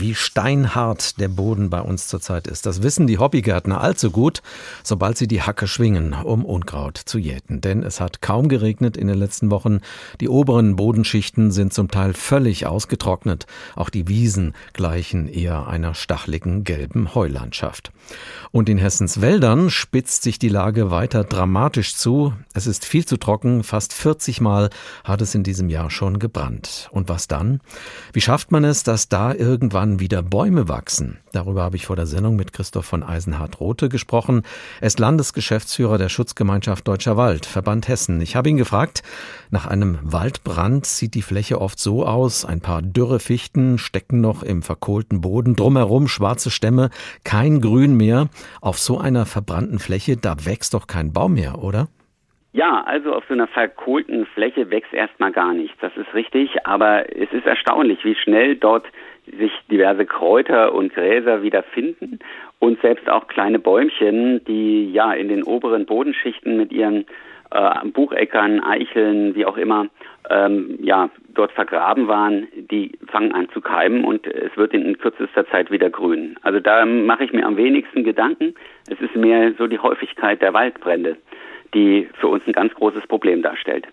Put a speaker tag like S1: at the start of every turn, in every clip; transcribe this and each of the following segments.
S1: wie steinhart der Boden bei uns zurzeit ist. Das wissen die Hobbygärtner allzu gut, sobald sie die Hacke schwingen, um Unkraut zu jäten. Denn es hat kaum geregnet in den letzten Wochen. Die oberen Bodenschichten sind zum Teil völlig ausgetrocknet. Auch die Wiesen gleichen eher einer stachligen gelben Heulandschaft. Und in Hessens Wäldern spitzt sich die Lage weiter dramatisch zu. Es ist viel zu trocken. Fast 40 Mal hat es in diesem Jahr schon gebrannt. Und was dann? Wie schafft man es, dass da irgendwann wieder Bäume wachsen? Darüber habe ich vor der Sendung mit Christoph von Eisenhardt-Rothe gesprochen. Er ist Landesgeschäftsführer der Schutzgemeinschaft Deutscher Wald, Verband Hessen. Ich habe ihn gefragt, nach einem Waldbrand sieht die Fläche oft so aus, ein paar dürre Fichten stecken noch im verkohlten Boden, drumherum schwarze Stämme, kein Grün mehr. Auf so einer verbrannten Fläche, da wächst doch kein Baum mehr, oder?
S2: Ja, also auf so einer verkohlten Fläche wächst erstmal gar nichts. Das ist richtig, aber es ist erstaunlich, wie schnell dort sich diverse Kräuter und Gräser wieder finden und selbst auch kleine Bäumchen, die ja in den oberen Bodenschichten mit ihren äh, Bucheckern, Eicheln, wie auch immer, ähm, ja, dort vergraben waren, die fangen an zu keimen und es wird in kürzester Zeit wieder grün. Also da mache ich mir am wenigsten Gedanken. Es ist mehr so die Häufigkeit der Waldbrände die für uns ein ganz großes Problem darstellt.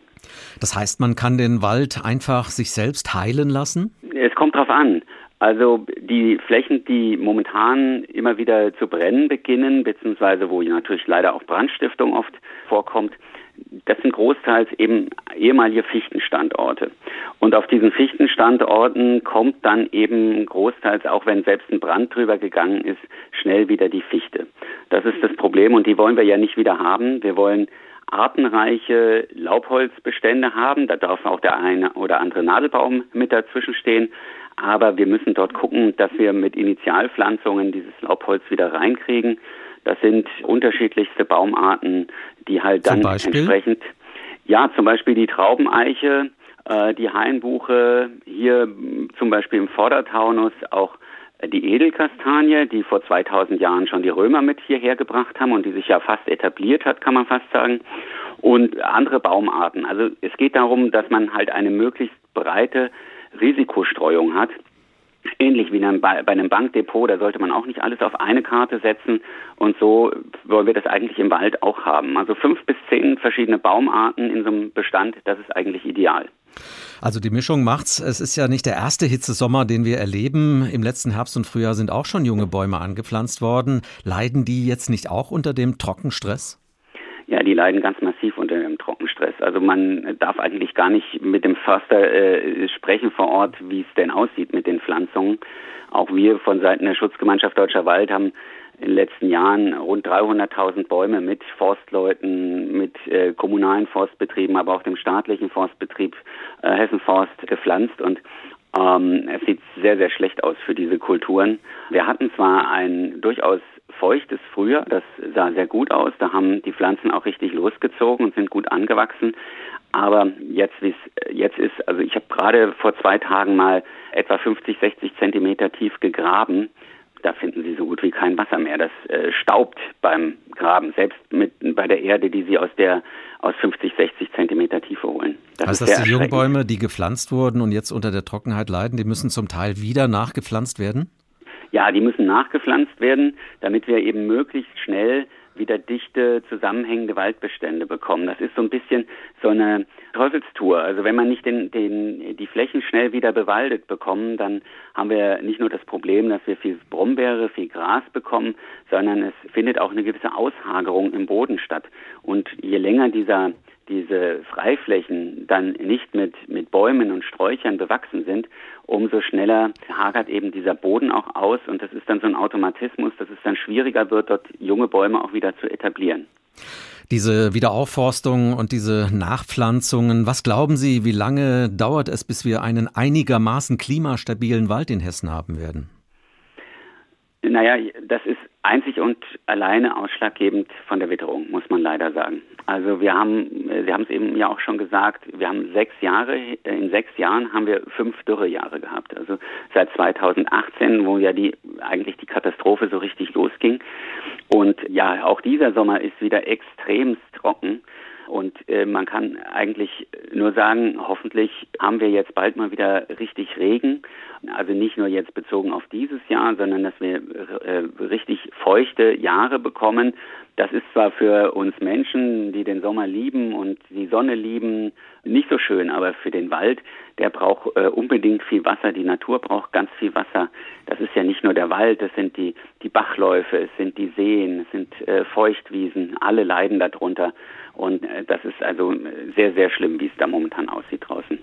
S1: Das heißt, man kann den Wald einfach sich selbst heilen lassen?
S2: Es kommt darauf an. Also die Flächen, die momentan immer wieder zu brennen beginnen, beziehungsweise wo natürlich leider auch Brandstiftung oft vorkommt, das sind großteils eben ehemalige Fichtenstandorte. Und auf diesen Fichtenstandorten kommt dann eben großteils, auch wenn selbst ein Brand drüber gegangen ist, schnell wieder die Fichte. Das ist das Problem und die wollen wir ja nicht wieder haben. Wir wollen artenreiche Laubholzbestände haben. Da darf auch der eine oder andere Nadelbaum mit dazwischen stehen. Aber wir müssen dort gucken, dass wir mit Initialpflanzungen dieses Laubholz wieder reinkriegen. Das sind unterschiedlichste Baumarten, die halt dann entsprechend, ja, zum Beispiel die Traubeneiche, äh, die Hainbuche, hier zum Beispiel im Vordertaunus auch die Edelkastanie, die vor 2000 Jahren schon die Römer mit hierher gebracht haben und die sich ja fast etabliert hat, kann man fast sagen, und andere Baumarten. Also es geht darum, dass man halt eine möglichst breite Risikostreuung hat. Ähnlich wie bei einem Bankdepot, da sollte man auch nicht alles auf eine Karte setzen. Und so wollen wir das eigentlich im Wald auch haben. Also fünf bis zehn verschiedene Baumarten in so einem Bestand, das ist eigentlich ideal.
S1: Also die Mischung macht's. Es ist ja nicht der erste Hitzesommer, den wir erleben. Im letzten Herbst und Frühjahr sind auch schon junge Bäume angepflanzt worden. Leiden die jetzt nicht auch unter dem Trockenstress?
S2: Ja, die leiden ganz massiv unter dem Trockenstress. Also man darf eigentlich gar nicht mit dem Förster äh, sprechen vor Ort, wie es denn aussieht mit den Pflanzungen. Auch wir von Seiten der Schutzgemeinschaft Deutscher Wald haben in den letzten Jahren rund 300.000 Bäume mit Forstleuten, mit äh, kommunalen Forstbetrieben, aber auch dem staatlichen Forstbetrieb äh, Hessen Forst gepflanzt und ähm, es sieht sehr, sehr schlecht aus für diese Kulturen. Wir hatten zwar ein durchaus feuchtes Frühjahr, das sah sehr gut aus, da haben die Pflanzen auch richtig losgezogen und sind gut angewachsen, aber jetzt, wie es jetzt ist, also ich habe gerade vor zwei Tagen mal etwa 50, 60 Zentimeter tief gegraben da finden Sie so gut wie kein Wasser mehr. Das äh, staubt beim Graben, selbst mit bei der Erde, die Sie aus der aus 50, 60 Zentimeter Tiefe holen.
S1: Das heißt, dass die Jungbäume, die gepflanzt wurden und jetzt unter der Trockenheit leiden, die müssen zum Teil wieder nachgepflanzt werden?
S2: Ja, die müssen nachgepflanzt werden, damit wir eben möglichst schnell wieder dichte, zusammenhängende Waldbestände bekommen. Das ist so ein bisschen so eine Teufelstour. Also wenn man nicht den, den, die Flächen schnell wieder bewaldet bekommen, dann haben wir nicht nur das Problem, dass wir viel Brombeere, viel Gras bekommen, sondern es findet auch eine gewisse Aushagerung im Boden statt. Und je länger dieser diese Freiflächen dann nicht mit, mit Bäumen und Sträuchern bewachsen sind, umso schneller hagert eben dieser Boden auch aus und das ist dann so ein Automatismus, dass es dann schwieriger wird, dort junge Bäume auch wieder zu etablieren.
S1: Diese Wiederaufforstung und diese Nachpflanzungen, was glauben Sie, wie lange dauert es, bis wir einen einigermaßen klimastabilen Wald in Hessen haben werden?
S2: Naja, das ist einzig und alleine ausschlaggebend von der Witterung, muss man leider sagen. Also wir haben, Sie haben es eben ja auch schon gesagt, wir haben sechs Jahre, in sechs Jahren haben wir fünf Dürrejahre gehabt. Also seit 2018, wo ja die eigentlich die Katastrophe so richtig losging. Und ja, auch dieser Sommer ist wieder extremst trocken. Und äh, man kann eigentlich nur sagen, hoffentlich haben wir jetzt bald mal wieder richtig Regen. Also nicht nur jetzt bezogen auf dieses Jahr, sondern dass wir äh, richtig feuchte Jahre bekommen. Das ist zwar für uns Menschen, die den Sommer lieben und die Sonne lieben, nicht so schön, aber für den Wald, der braucht äh, unbedingt viel Wasser. Die Natur braucht ganz viel Wasser. Das ist ja nicht nur der Wald, das sind die, die Bachläufe, es sind die Seen, es sind äh, Feuchtwiesen. Alle leiden darunter. Und äh, das ist also sehr, sehr schlimm, wie es da momentan aussieht draußen.